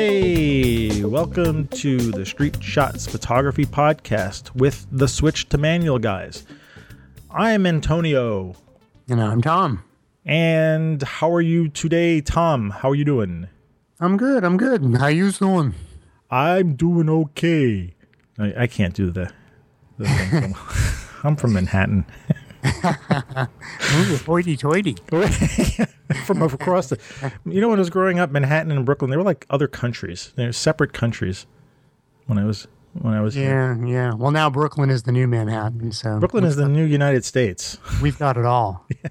Hey, welcome to the Street Shots Photography Podcast with the Switch to Manual guys. I'm Antonio. And I'm Tom. And how are you today, Tom? How are you doing? I'm good. I'm good. How you doing? I'm doing okay. I, I can't do the, the thing. I'm from Manhattan. Ooh, hoity-toity. from across the. You know, when I was growing up, Manhattan and Brooklyn, they were like other countries. They were separate countries. When I was when I was here. Yeah, yeah. Well, now Brooklyn is the new Manhattan. So Brooklyn is the new United States. we've got it all. You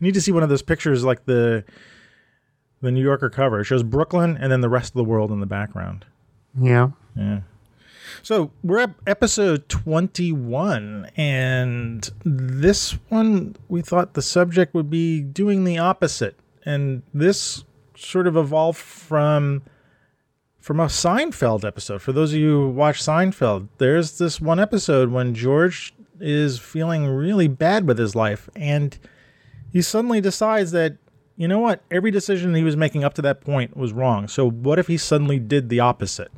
need to see one of those pictures like the the New Yorker cover. It shows Brooklyn and then the rest of the world in the background. Yeah. Yeah. So we're at episode 21, and this one we thought the subject would be doing the opposite. And this sort of evolved from from a Seinfeld episode. For those of you who watch Seinfeld, there's this one episode when George is feeling really bad with his life, and he suddenly decides that you know what, every decision he was making up to that point was wrong. So what if he suddenly did the opposite?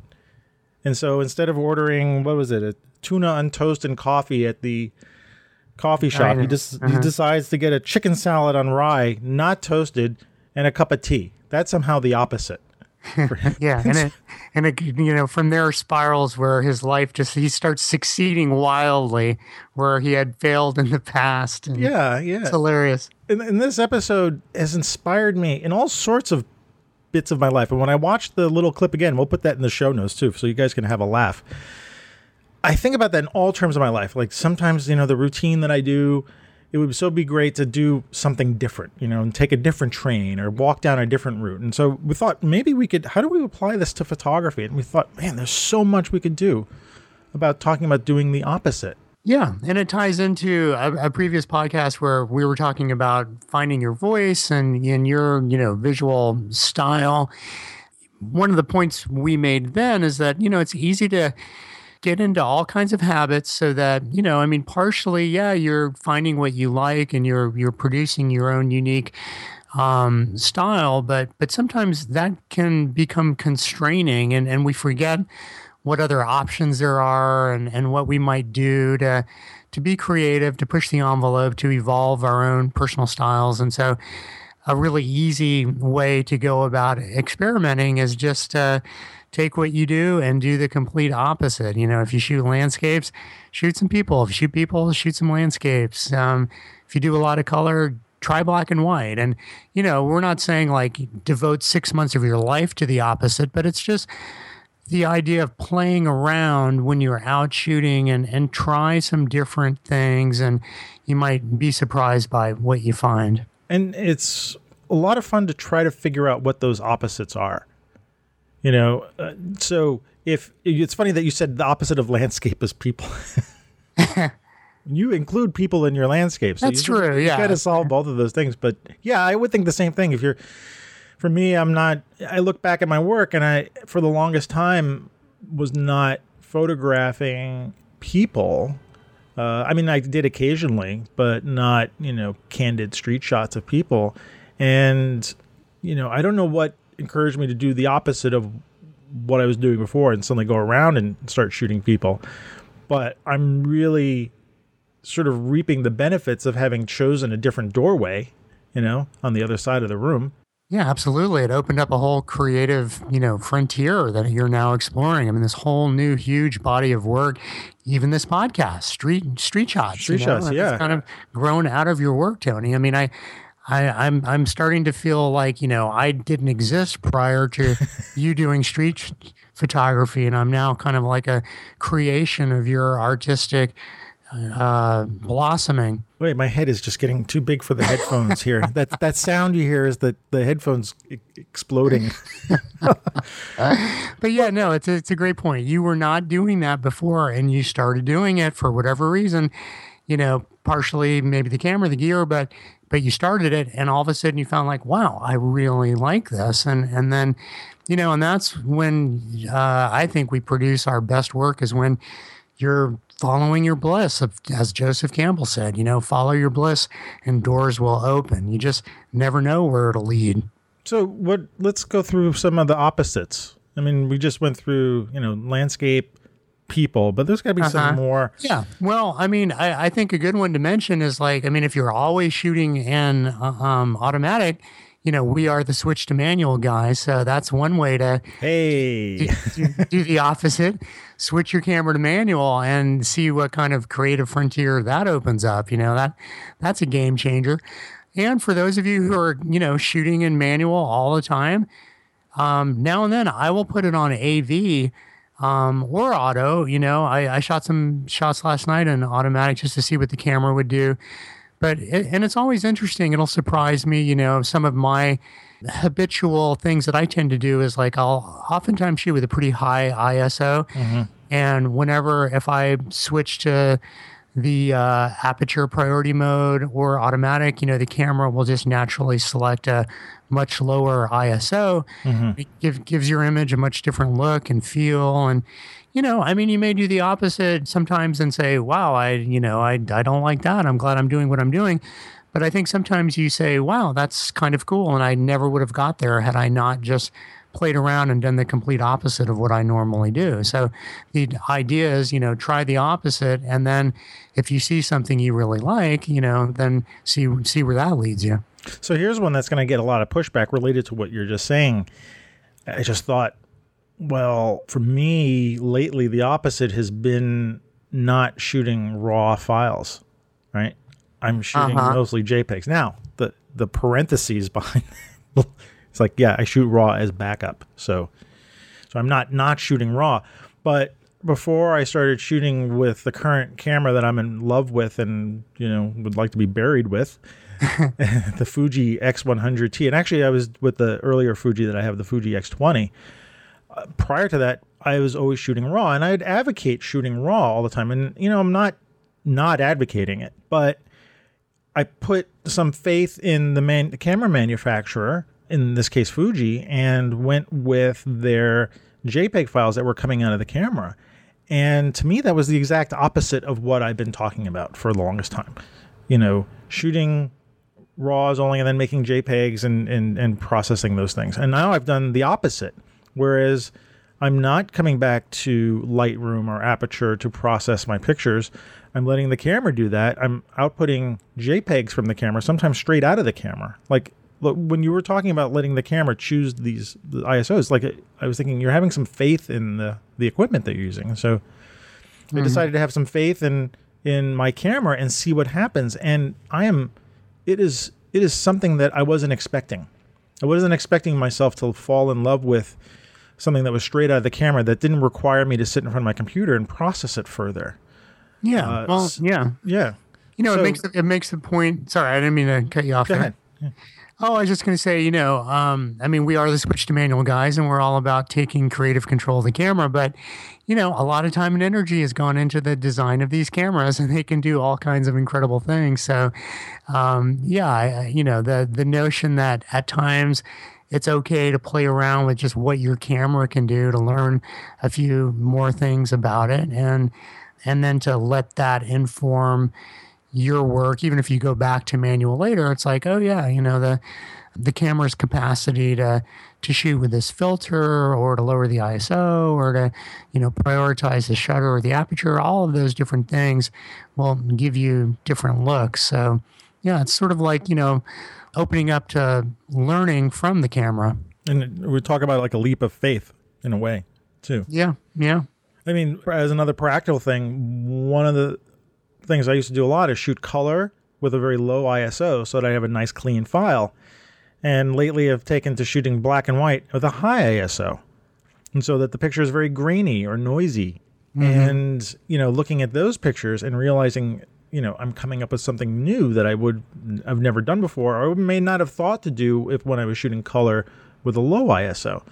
And so instead of ordering what was it, a tuna on toast and coffee at the coffee shop, he just he uh-huh. decides to get a chicken salad on rye, not toasted, and a cup of tea. That's somehow the opposite. Yeah, and it, and it, you know, from there spirals where his life just he starts succeeding wildly where he had failed in the past. And Yeah, yeah. it's hilarious. and, and this episode has inspired me in all sorts of bits of my life. And when I watch the little clip again, we'll put that in the show notes too, so you guys can have a laugh. I think about that in all terms of my life. Like sometimes, you know, the routine that I do, it would so be great to do something different, you know, and take a different train or walk down a different route. And so we thought maybe we could, how do we apply this to photography? And we thought, man, there's so much we could do about talking about doing the opposite. Yeah, and it ties into a, a previous podcast where we were talking about finding your voice and in your, you know, visual style. One of the points we made then is that, you know, it's easy to get into all kinds of habits so that, you know, I mean, partially, yeah, you're finding what you like and you're you're producing your own unique um, style, but but sometimes that can become constraining and, and we forget what other options there are and, and what we might do to to be creative, to push the envelope, to evolve our own personal styles. And so a really easy way to go about experimenting is just uh, take what you do and do the complete opposite. You know, if you shoot landscapes, shoot some people. If you shoot people, shoot some landscapes. Um, if you do a lot of color, try black and white. And, you know, we're not saying like devote six months of your life to the opposite, but it's just the idea of playing around when you're out shooting and, and try some different things and you might be surprised by what you find. and it's a lot of fun to try to figure out what those opposites are you know uh, so if it's funny that you said the opposite of landscape is people you include people in your landscape so That's you, true, you yeah. got to solve both of those things but yeah i would think the same thing if you're for me i'm not i look back at my work and i for the longest time was not photographing people uh, I mean, I did occasionally, but not, you know, candid street shots of people. And, you know, I don't know what encouraged me to do the opposite of what I was doing before and suddenly go around and start shooting people. But I'm really sort of reaping the benefits of having chosen a different doorway, you know, on the other side of the room. Yeah, absolutely. It opened up a whole creative, you know, frontier that you're now exploring. I mean, this whole new huge body of work, even this podcast, street street shots. Street you know, shots, it's yeah. kind of grown out of your work, Tony. I mean, I, I, I'm I'm starting to feel like you know I didn't exist prior to you doing street photography, and I'm now kind of like a creation of your artistic uh, blossoming. Wait, my head is just getting too big for the headphones here. That that sound you hear is that the headphones e- exploding. But yeah, no, it's a, it's a great point. You were not doing that before, and you started doing it for whatever reason. You know, partially maybe the camera, the gear, but but you started it, and all of a sudden you found like, wow, I really like this, and and then, you know, and that's when uh, I think we produce our best work is when you're following your bliss, as Joseph Campbell said. You know, follow your bliss, and doors will open. You just never know where it'll lead. So what? Let's go through some of the opposites. I mean, we just went through you know landscape, people, but there's got to be some Uh-huh. more. Yeah. Well, I mean, I, I think a good one to mention is like, I mean, if you're always shooting in uh, um, automatic, you know, we are the switch to manual guys. So that's one way to Hey, do, do the opposite. Switch your camera to manual and see what kind of creative frontier that opens up. You know, that that's a game changer. And for those of you who are, you know, shooting in manual all the time, um, now and then I will put it on AV um, or auto. You know, I, I shot some shots last night in automatic just to see what the camera would do. But it, and it's always interesting. It'll surprise me. You know, some of my habitual things that I tend to do is like I'll oftentimes shoot with a pretty high ISO, mm-hmm. and whenever if I switch to the uh, aperture priority mode or automatic, you know, the camera will just naturally select a much lower ISO. It give, gives your image a much different look and feel. And, you know, I mean, you may do the opposite sometimes and say, wow, I, you know, I, I don't like that. I'm glad I'm doing what I'm doing. But I think sometimes you say, wow, that's kind of cool. And I never would have got there had I not just played around and done the complete opposite of what I normally do. So the idea is, you know, try the opposite. And then if you see something you really like, you know, then see, see where that leads you. so here's one that's going to get a lot of pushback related to what you're just saying. I just thought, well, for me lately, the opposite has been not shooting raw files, right? I'm shooting Uh-huh. mostly JPEGs. Now, the the parentheses behind it's like, yeah, I shoot raw as backup. So so I'm not not shooting raw, but before I started shooting with the current camera that I'm in love with and you know would like to be buried with, the Fuji X100T, and actually I was with the earlier Fuji that I have, the Fuji X20. Uh, prior to that, I was always shooting raw, and I'd advocate shooting raw all the time. And you know, I'm not not advocating it, but I put some faith in the man, the camera manufacturer, in this case Fuji, and went with their JPEG files that were coming out of the camera. And to me, that was the exact opposite of what I've been talking about for the longest time. You know, shooting raws only and then making JPEGs and, and, and processing those things. And now I've done the opposite. Whereas I'm not coming back to Lightroom or Aperture to process my pictures. I'm letting the camera do that. I'm outputting JPEGs from the camera, sometimes straight out of the camera. Like look, when you were talking about letting the camera choose these the ISOs, like I was thinking you're having some faith in the, the equipment that you're using. So I decided to have some faith in in my camera and see what happens. And I am it is it is something that I wasn't expecting. I wasn't expecting myself to fall in love with something that was straight out of the camera that didn't require me to sit in front of my computer and process it further. Yeah. Uh, well, yeah. Yeah. You know, So- it makes the, it makes the point. Sorry, I didn't mean to cut you off. Go there. ahead. Oh, I was just going to say, you know, um, I mean, we are the switch to manual guys, and we're all about taking creative control of the camera. But, you know, a lot of time and energy has gone into the design of these cameras, and they can do all kinds of incredible things. So, um, yeah, I, you know, the the notion that at times it's okay to play around with just what your camera can do to learn a few more things about it, and and then to let that inform your work, even if you go back to manual later, it's like, oh yeah, you know, the the camera's capacity to to shoot with this filter or to lower the ISO or to, you know, prioritize the shutter or the aperture, all of those different things will give you different looks. So yeah, it's sort of like, you know, opening up to learning from the camera. And we talk about like a leap of faith in a way, too. Yeah, yeah. I mean, as another practical thing, one of the things I used to do a lot is shoot color with a very low ISO so that I have a nice clean file. And lately I've taken to shooting black and white with a high ISO. And so that the picture is very grainy or noisy. Mm-hmm. And, you know, looking at those pictures and realizing, you know, I'm coming up with something new that I would I've never done before or may not have thought to do if when I was shooting color with a low ISO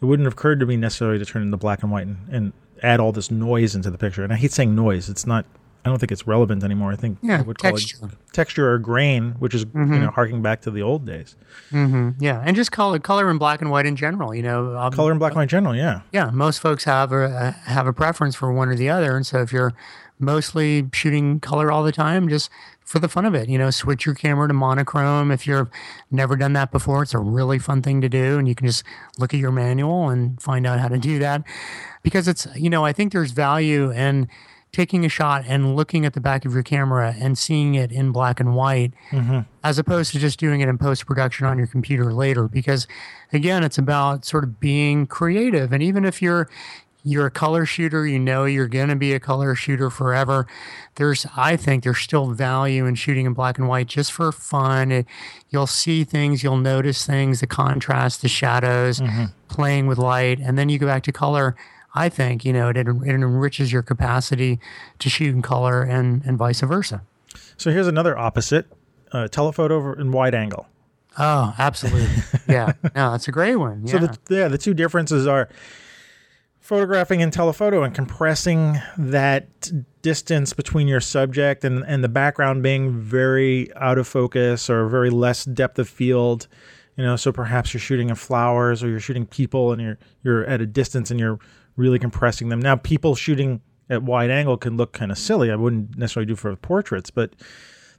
it wouldn't have occurred to me necessarily to turn into black and white and, and add all this noise into the picture. And I hate saying noise. It's not. I don't think it's relevant anymore. I think Yeah, I would call texture. it texture or grain, which is you know harking back to the old days. Yeah, and just color color in black and white in general, you know. Um, Color and black and white in general, yeah. yeah, most folks have a have a preference for one or the other, and so if you're mostly shooting color all the time, just for the fun of it. You know, switch your camera to monochrome if you've never done that before. It's a really fun thing to do, and you can just look at your manual and find out how to do that. Because it's, you know, I think there's value in taking a shot and looking at the back of your camera and seeing it in black and white Mm-hmm. as opposed to just doing it in post production on your computer later. Because again it's about sort of being creative. And even if you're you're a color shooter you know you're going to be a color shooter forever. There's i think there's still value in shooting in black and white just for fun. It, you'll see things you'll notice things the contrast the shadows playing with light and then you go back to color I think you know it, it enriches your capacity to shoot in color and and vice versa. So here's another opposite: uh, telephoto and wide angle. Oh, absolutely. yeah. No, that's a great one. Yeah. So the, yeah, the two differences are photographing in telephoto and compressing that distance between your subject and, and the background being very out of focus or very less depth of field. You know, so perhaps you're shooting in flowers or you're shooting people and you're you're at a distance and you're really compressing them. Now, people shooting at wide angle can look kind of silly. I wouldn't necessarily do for portraits, but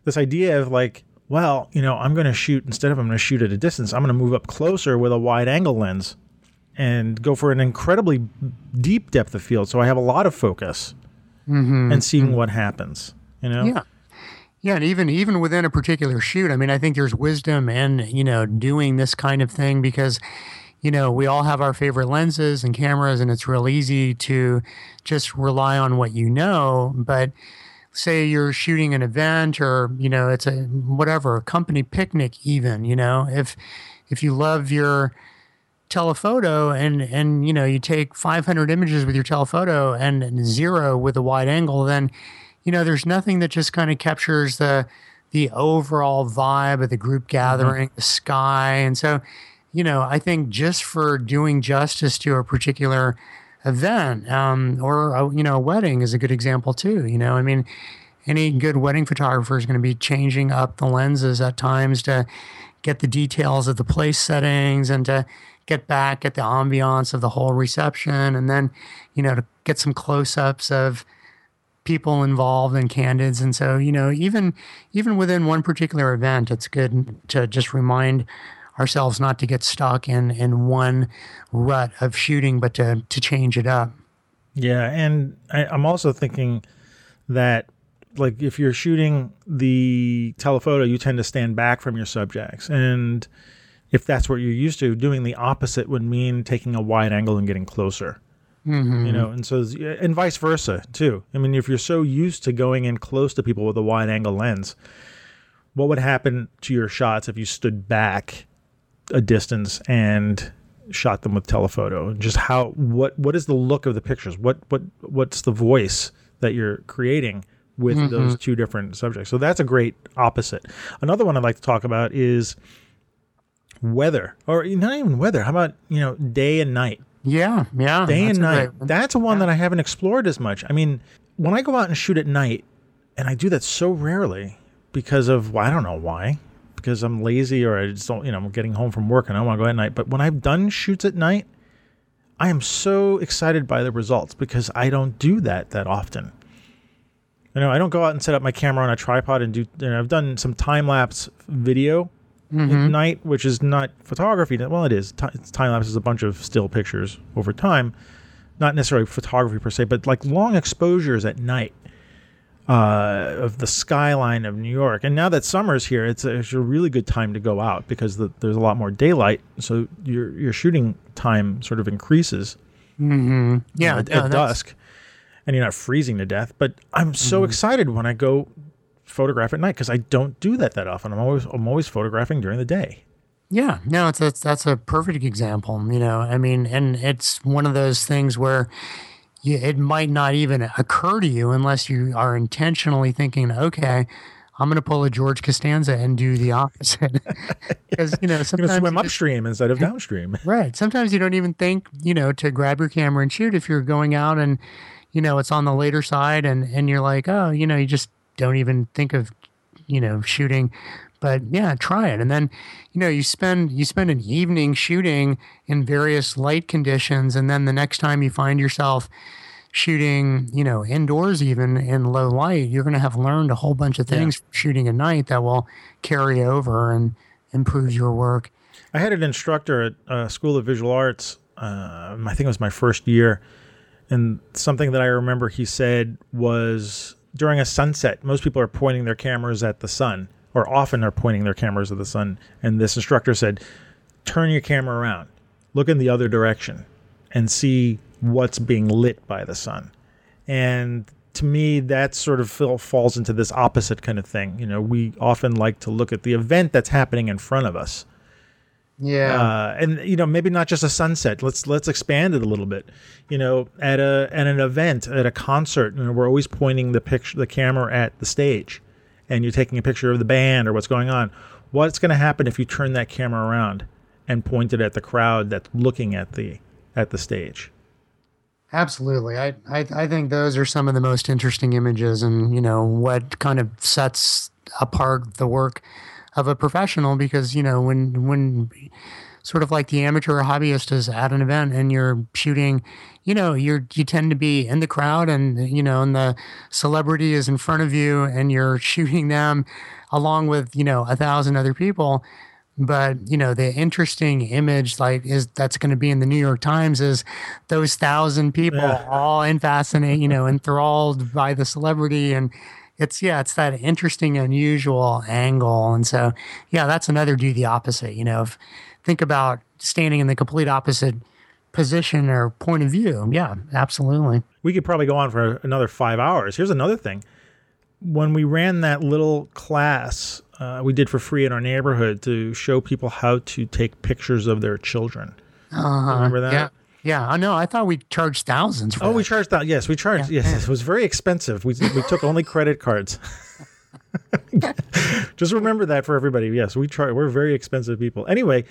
this idea of like, well, you know, I'm going to shoot instead of I'm going to shoot at a distance, I'm going to move up closer with a wide angle lens and go for an incredibly deep depth of field. So I have a lot of focus mm-hmm. and seeing mm-hmm. what happens. You know, yeah. Yeah, and even even within a particular shoot, I mean, I think there's wisdom in you know doing this kind of thing because you know we all have our favorite lenses and cameras, and it's real easy to just rely on what you know. But say you're shooting an event, or you know, it's a whatever a company picnic, even you know, if if you love your telephoto and and you know you take 500 images with your telephoto and zero with a wide angle then you know there's nothing that just kind of captures the the overall vibe of the group mm-hmm. gathering the sky and so you know i think just for doing justice to a particular event um, or a, you know a wedding is a good example too you know? I mean any good wedding photographer is going to be changing up the lenses at times to get the details of the place settings and to get back at the ambiance of the whole reception and then you know to get some close-ups of people involved and candids. And so you know even even within one particular event it's good to just remind ourselves not to get stuck in in one rut of shooting but to to change it up Yeah, and I, I'm also thinking that like if you're shooting the telephoto, you tend to stand back from your subjects, and if that's what you're used to, doing the opposite would mean taking a wide angle and getting closer. Mm-hmm. You know, and so and vice versa too. I mean, if you're so used to going in close to people with a wide angle lens, what would happen to your shots if you stood back a distance and shot them with telephoto? Just how what what is the look of the pictures? What what what's the voice that you're creating with mm-hmm. those two different subjects? So that's a great opposite. Another one I'd like to talk about is weather, or not even weather. How about you know day and night? yeah yeah day and night. great. That's a one that I haven't explored as much. I mean, when I go out and shoot at night, and I do that so rarely because of well, I don't know why, because I'm lazy or I just don't, you know, I'm getting home from work and I want to go at night. But when I've done shoots at night, I am so excited by the results because I don't do that that often. You know, I don't go out and set up my camera on a tripod and do. You know, I've done some time lapse video at mm-hmm. night, which is not photography. Well, it is. Time lapse is a bunch of still pictures over time, not necessarily photography per se, but like long exposures at night uh, of the skyline of New York. And now that summer's here, it's a, it's a really good time to go out because the, there's a lot more daylight, so your your shooting time sort of increases Mm-hmm. yeah at, no, at that's- dusk, and you're not freezing to death. But I'm so Mm-hmm. excited when I go photograph at night because I don't do that that often. I'm always I'm always photographing during the day. Yeah, no, it's that's that's a perfect example. You know, I mean, and it's one of those things where you, it might not even occur to you unless you are intentionally thinking, okay, I'm going to pull a George Costanza and do the opposite. Because you know, sometimes swim just- upstream instead of downstream. Right. Sometimes you don't even think, you know, to grab your camera and shoot if you're going out and, you know, it's on the later side and, and you're like, oh, you know, you just don't even think of, you know, shooting. But yeah, try it. And then, you know, you spend you spend an evening shooting in various light conditions and then the next time you find yourself shooting, you know, indoors even in low light, you're going to have learned a whole bunch of things yeah. shooting at night that will carry over and improve your work. I had an instructor at uh, School of Visual Arts. Uh, I think it was my first year, and something that I remember he said was during a sunset, most people are pointing their cameras at the sun, or often are pointing their cameras at the sun. And this instructor said, turn your camera around, look in the other direction, and see what's being lit by the sun. And to me, that sort of falls into this opposite kind of thing. You know, we often like to look at the event that's happening in front of us yeah. Uh, and you know, maybe not just a sunset. Let's let's expand it a little bit. You know, at a at an event, at a concert, you know, we're always pointing the picture the camera at the stage and you're taking a picture of the band or what's going on. What's going to happen if you turn that camera around and point it at the crowd that's looking at the at the stage? Absolutely. I, I I think those are some of the most interesting images and, you know, what kind of sets apart the work of a professional because you know when when sort of like the amateur hobbyist is at an event and you're shooting you know you're you tend to be in the crowd and you know and the celebrity is in front of you and you're shooting them along with you know a thousand other people but you know the interesting image like is that's going to be in the new york times is those thousand people yeah. all in fascinate you know enthralled by the celebrity and it's yeah, it's that interesting, unusual angle, and so yeah, that's another do the opposite. You know, if, think about standing in the complete opposite position or point of view. Yeah, absolutely. We could probably go on for another five hours. Here's another thing: when we ran that little class uh, we did for free in our neighborhood to show people how to take pictures of their children. Uh-huh. Remember that? Yeah. Yeah, I know. I thought we charged thousands. oh, that. we charged that. Yes, we charged. Yeah. Yes, it was very expensive. We we took only credit cards. Just remember that for everybody. Yes, we try. We're very expensive people. Anyway,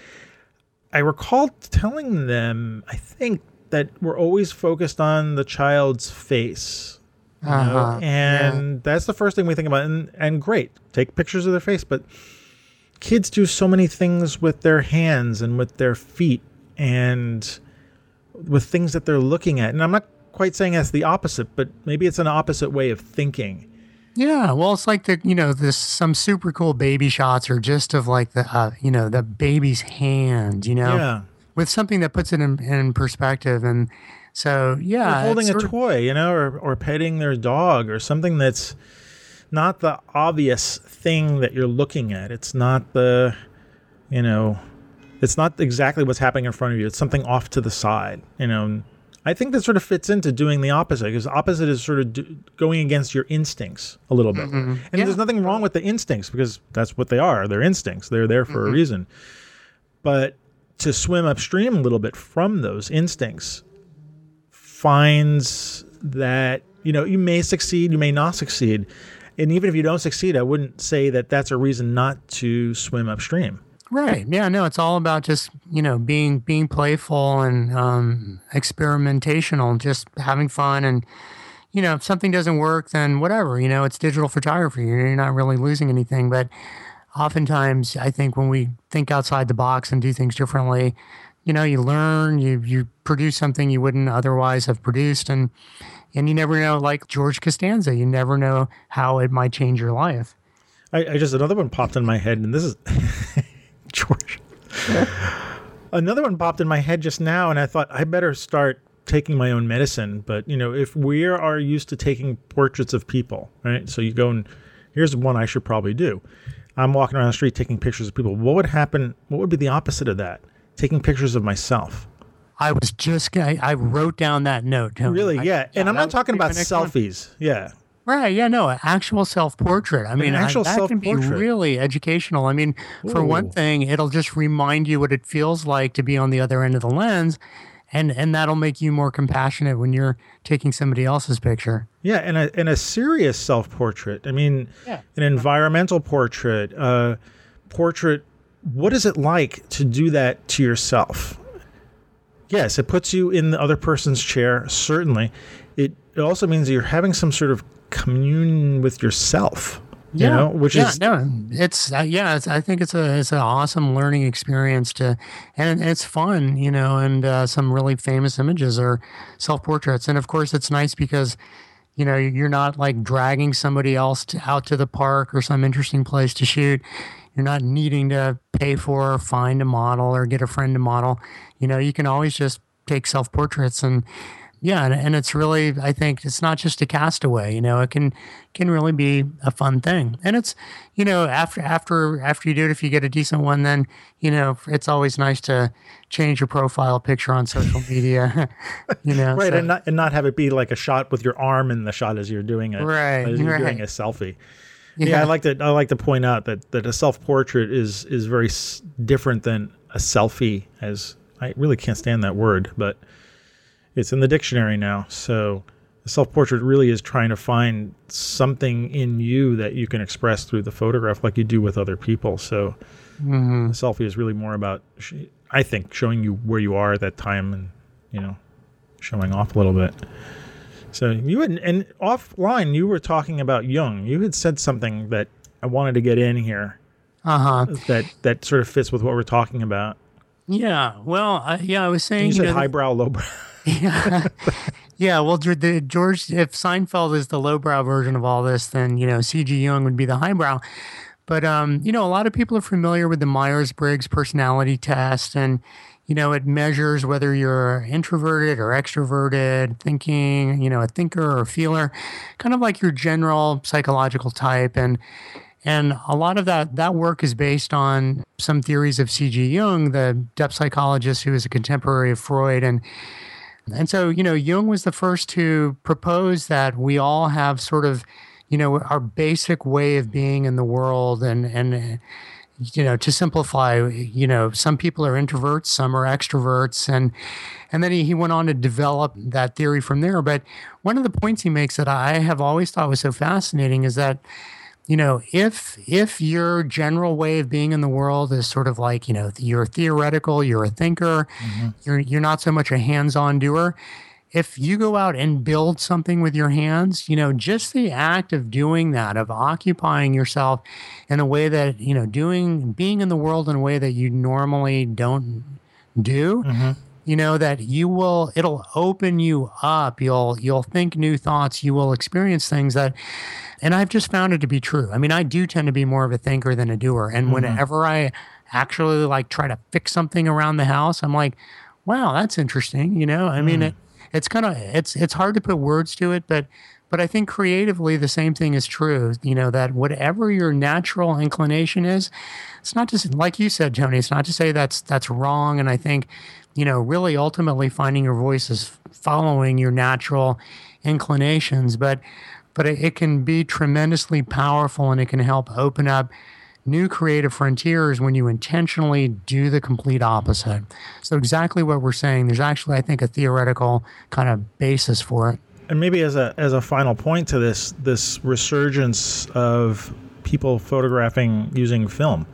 I recall telling them. I think that we're always focused on the child's face. Uh-huh. And yeah. that's the first thing we think about. And and great, take pictures of their face, but kids do so many things with their hands and with their feet and with things that they're looking at. And I'm not quite saying that's the opposite, but maybe it's an opposite way of thinking. Yeah, well, it's like the you know this some super cool baby shots are just of like the uh, you know the baby's hand, you know, yeah. with something that puts it in, in perspective, and so yeah, or holding a toy, you know, or or petting their dog, or something that's not the obvious thing that you're looking at. It's not the you know it's not exactly what's happening in front of you. It's something off to the side. You know, I think that sort of fits into doing the opposite because opposite is sort of do, going against your instincts a little bit. Mm-hmm. And yeah. there's nothing wrong with the instincts because that's what they are. They're instincts. They're there for mm-hmm. a reason. But to swim upstream a little bit from those instincts finds that you know you may succeed, you may not succeed. And even if you don't succeed, I wouldn't say that that's a reason not to swim upstream. Right. Yeah. No, it's all about just you know being being playful and um, experimentational, just having fun, and you know if something doesn't work, then whatever. You know, it's digital photography. You're not really losing anything, but oftentimes I think when we think outside the box and do things differently, you know, you learn, you you produce something you wouldn't otherwise have produced, and and you never know. Like George Costanza, you never know how it might change your life. I, I just another one popped in my head, and this is. George. Another one popped in my head just now, and I thought I better start taking my own medicine. But you know, if we are used to taking portraits of people, right? So you go and here's one I should probably do. I'm walking around the street taking pictures of people. What would happen? What would be the opposite of that? Taking pictures of myself. I was just I, I wrote down that note. Really? I, yeah. And I'm not talking about selfies. One. Yeah. Right. Yeah. No. Actual self portrait. I mean, actual I, that can be really educational. I mean, Ooh. for one thing, it'll just remind you what it feels like to be on the other end of the lens, and and that'll make you more compassionate when you're taking somebody else's picture. Yeah, and a and a serious self portrait. I mean, yeah. an environmental portrait, uh, portrait. What is it like to do that to yourself? Yes, it puts you in the other person's chair. Certainly, it it also means that you're having some sort of commune with yourself. You yeah, know, which yeah, is no, it's uh, yeah, it's, I think it's a it's an awesome learning experience to, and it's fun, you know, and uh, some really famous images are self portraits, and of course it's nice because, you know, you're not like dragging somebody else to, out to the park or some interesting place to shoot. You're not needing to pay for or find a model or get a friend to model. You know, you can always just take self portraits and yeah, and, and it's really I think it's not just a castaway. You know, it can can really be a fun thing, and it's you know after after after you do it, if you get a decent one, then you know it's always nice to change your profile picture on social media. you know, right, so- and not and not have it be like a shot with your arm in the shot as you're doing it, Right, as you're doing a selfie. Yeah. I like to I like to point out that that a self portrait is is very s- different than a selfie. As I really can't stand that word, but it's in the dictionary now. So a self portrait really is trying to find something in you that you can express through the photograph, like you do with other people. So Mhm. a selfie is really more about, I think, showing you where you are at that time and you know showing off a little bit. So you had, and offline you were talking about Jung. You had said something that I wanted to get in here Uh-huh. that that sort of fits with what we're talking about. Yeah. Well, I, yeah, I was saying. You said know, highbrow, lowbrow. Yeah. yeah. Well, George, if Seinfeld is the lowbrow version of all this, then you know C.G. Jung would be the highbrow. But um, you know, a lot of people are familiar with the Myers Briggs personality test, and you know, it measures whether you're introverted or extroverted, thinking, you know, a thinker or a feeler, kind of like your general psychological type, and and a lot of that that work is based on some theories of C.G. Jung, the depth psychologist who is a contemporary of Freud, and and so you know Jung was the first to propose that we all have sort of you know our basic way of being in the world, and and you know to simplify, you know some people are introverts, some are extroverts, and and then he, he went on to develop that theory from there. But one of the points he makes that I have always thought was so fascinating is that you know if if your general way of being in the world is sort of like you know you're theoretical you're a thinker mm-hmm. you're you're not so much a hands-on doer if you go out and build something with your hands you know just the act of doing that of occupying yourself in a way that you know doing being in the world in a way that you normally don't do mm-hmm. You know that you will it'll open you up. You'll you'll think new thoughts. You will experience things that and i've just found it to be true. I mean i do tend to be more of a thinker than a doer. And mm-hmm. whenever i actually like try to fix something around the house i'm like wow that's interesting you know? I mean mm. it, it's kind of it's it's hard to put words to it but but i think creatively the same thing is true you know that whatever your natural inclination is it's not just like you said tony it's not to say that's that's wrong. And i think you know really ultimately finding your voice is following your natural inclinations but but it, can be tremendously powerful and it can help open up new creative frontiers when you intentionally do the complete opposite. So exactly what we're saying there's actually i think a theoretical kind of basis for it. And maybe as a as a final point to this this resurgence of people photographing using film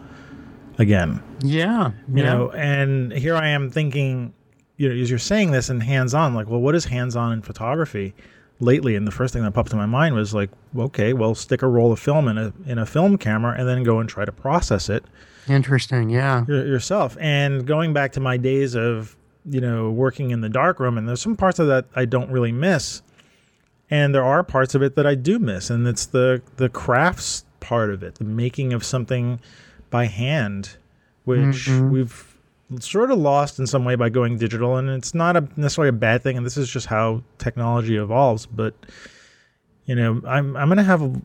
again. Yeah you know and here i am thinking you know as you're saying this and hands on like well what is hands on in photography lately? And the first thing that popped in my mind was like okay well stick a roll of film in a in a film camera and then go and try to process it interesting yeah. yourself. And going back to my days of you know working in the darkroom, and there's some parts of that i don't really miss and there are parts of it that i do miss and it's the the crafts part of it the making of something by hand which mm-hmm. we've sort of lost in some way by going digital and it's not a necessarily a bad thing and this is just how technology evolves but you know i'm i'm going to have a,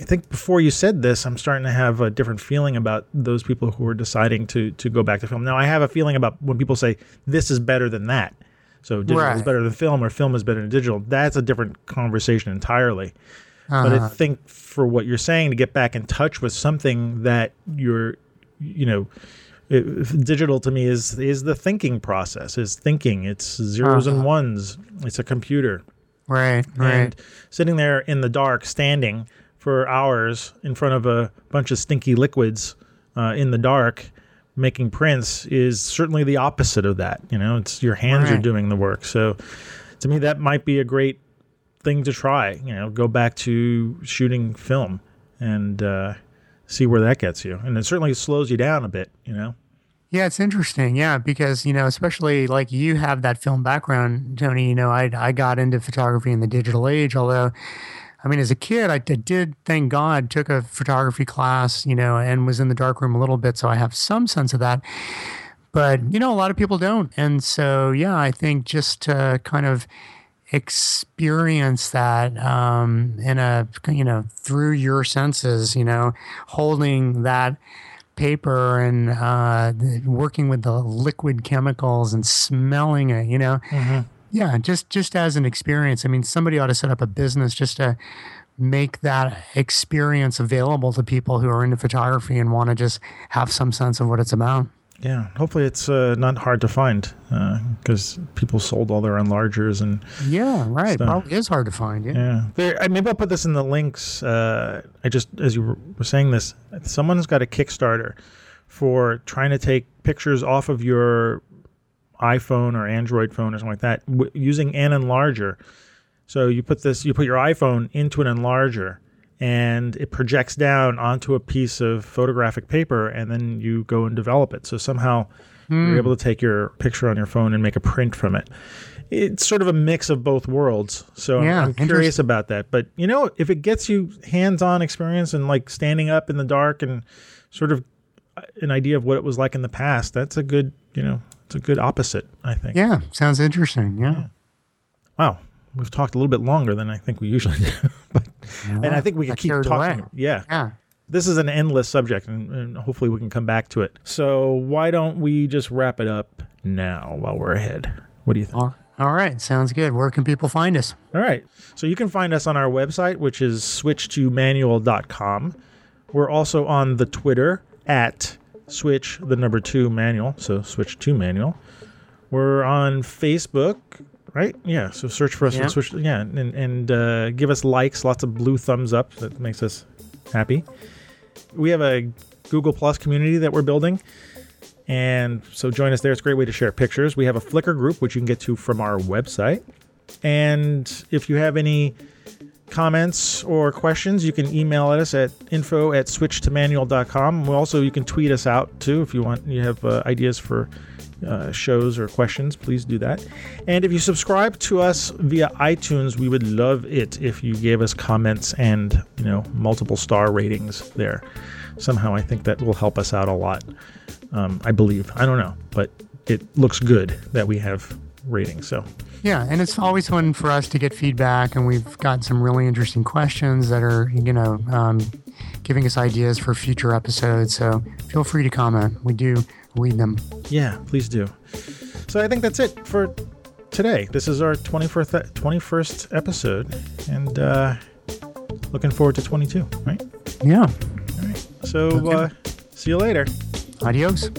I think before you said this, I'm starting to have a different feeling about those people who are deciding to to go back to film. Now, I have a feeling about when people say this is better than that. So digital is better than film, or film is better than digital. That's a different conversation entirely. But I think for what you're saying, to get back in touch with something that you're, you know, it, digital to me is is the thinking process. Is thinking. It's 0s and ones. It's a computer right right and sitting there in the dark, standing for hours in front of a bunch of stinky liquids uh, in the dark, making prints is certainly the opposite of that. You know, it's your hands are doing the work. So, to me, that might be a great thing to try. You know, go back to shooting film and uh, see where that gets you. And it certainly slows you down a bit, you know. Yeah, it's interesting. Yeah, because you know, especially like you have that film background, Tony. You know, I I got into photography in the digital age. Although, I mean, as a kid, I did thank God took a photography class, you know, and was in the darkroom a little bit, so I have some sense of that. But you know, a lot of people don't, and so yeah, I think just to kind of experience that um, in a you know through your senses, you know, holding that paper and uh, working with the liquid chemicals and smelling it, you know. Mm-hmm. Yeah, just just as an experience. I mean, somebody ought to set up a business just to make that experience available to people who are into photography and want to just have some sense of what it's about. Yeah, hopefully it's uh, not hard to find because uh, people sold all their enlargers and yeah, right. Stuff. Probably is hard to find. Yeah, yeah. There, maybe I'll put this in the links. Uh, I just as you were saying this, someone's got a Kickstarter for trying to take pictures off of your iPhone or Android phone or something like that w- using an enlarger. So you put this, you put your iPhone into an enlarger and it projects down onto a piece of photographic paper and then you go and develop it. So somehow mm. you're able to take your picture on your phone and make a print from it. It's sort of a mix of both worlds. So yeah, I'm, I'm curious about that. But you know, if it gets you hands-on experience and like standing up in the dark and sort of uh, an idea of what it was like in the past, that's a good, you know, it's a good opposite, I think. Yeah, sounds interesting. Yeah. yeah. Wow we've talked a little bit longer than I think we usually do. but, yeah, and I think we can keep talking. Yeah. Yeah. This is an endless subject, and, and, hopefully we can come back to it. So why don't we just wrap it up now while we're ahead? What do you think? All, all right, sounds good. Where can people find us? All right, so you can find us on our website, which is switch2manual.com. We're also on the Twitter at switch the number two manual, so switch to manual. We're on Facebook right? Yeah. So search for us yeah. and switch. Yeah, and and uh, give us likes, lots of blue thumbs up. That makes us happy. We have a Google Plus community that we're building, and so join us there. It's a great way to share pictures. We have a Flickr group which you can get to from our website. And if you have any comments or questions, you can email us at info at switchtomanual.com. Also, you can tweet us out too if you want. You have uh, ideas for uh, shows or questions, please do that. And if you subscribe to us via iTunes, we would love it if you gave us comments and you know multiple star ratings there. Somehow, I think that will help us out a lot. Um, I believe. I don't know, but it looks good that we have ratings. So yeah, and it's always fun for us to get feedback, and we've got some really interesting questions that are you know um, giving us ideas for future episodes. So feel free to comment. We do read them. Yeah, please do. So I think that's it for today. This is our 21st, 21st episode, and uh, looking forward to 22, right? Yeah. All right. So okay. uh, see you later. Adios.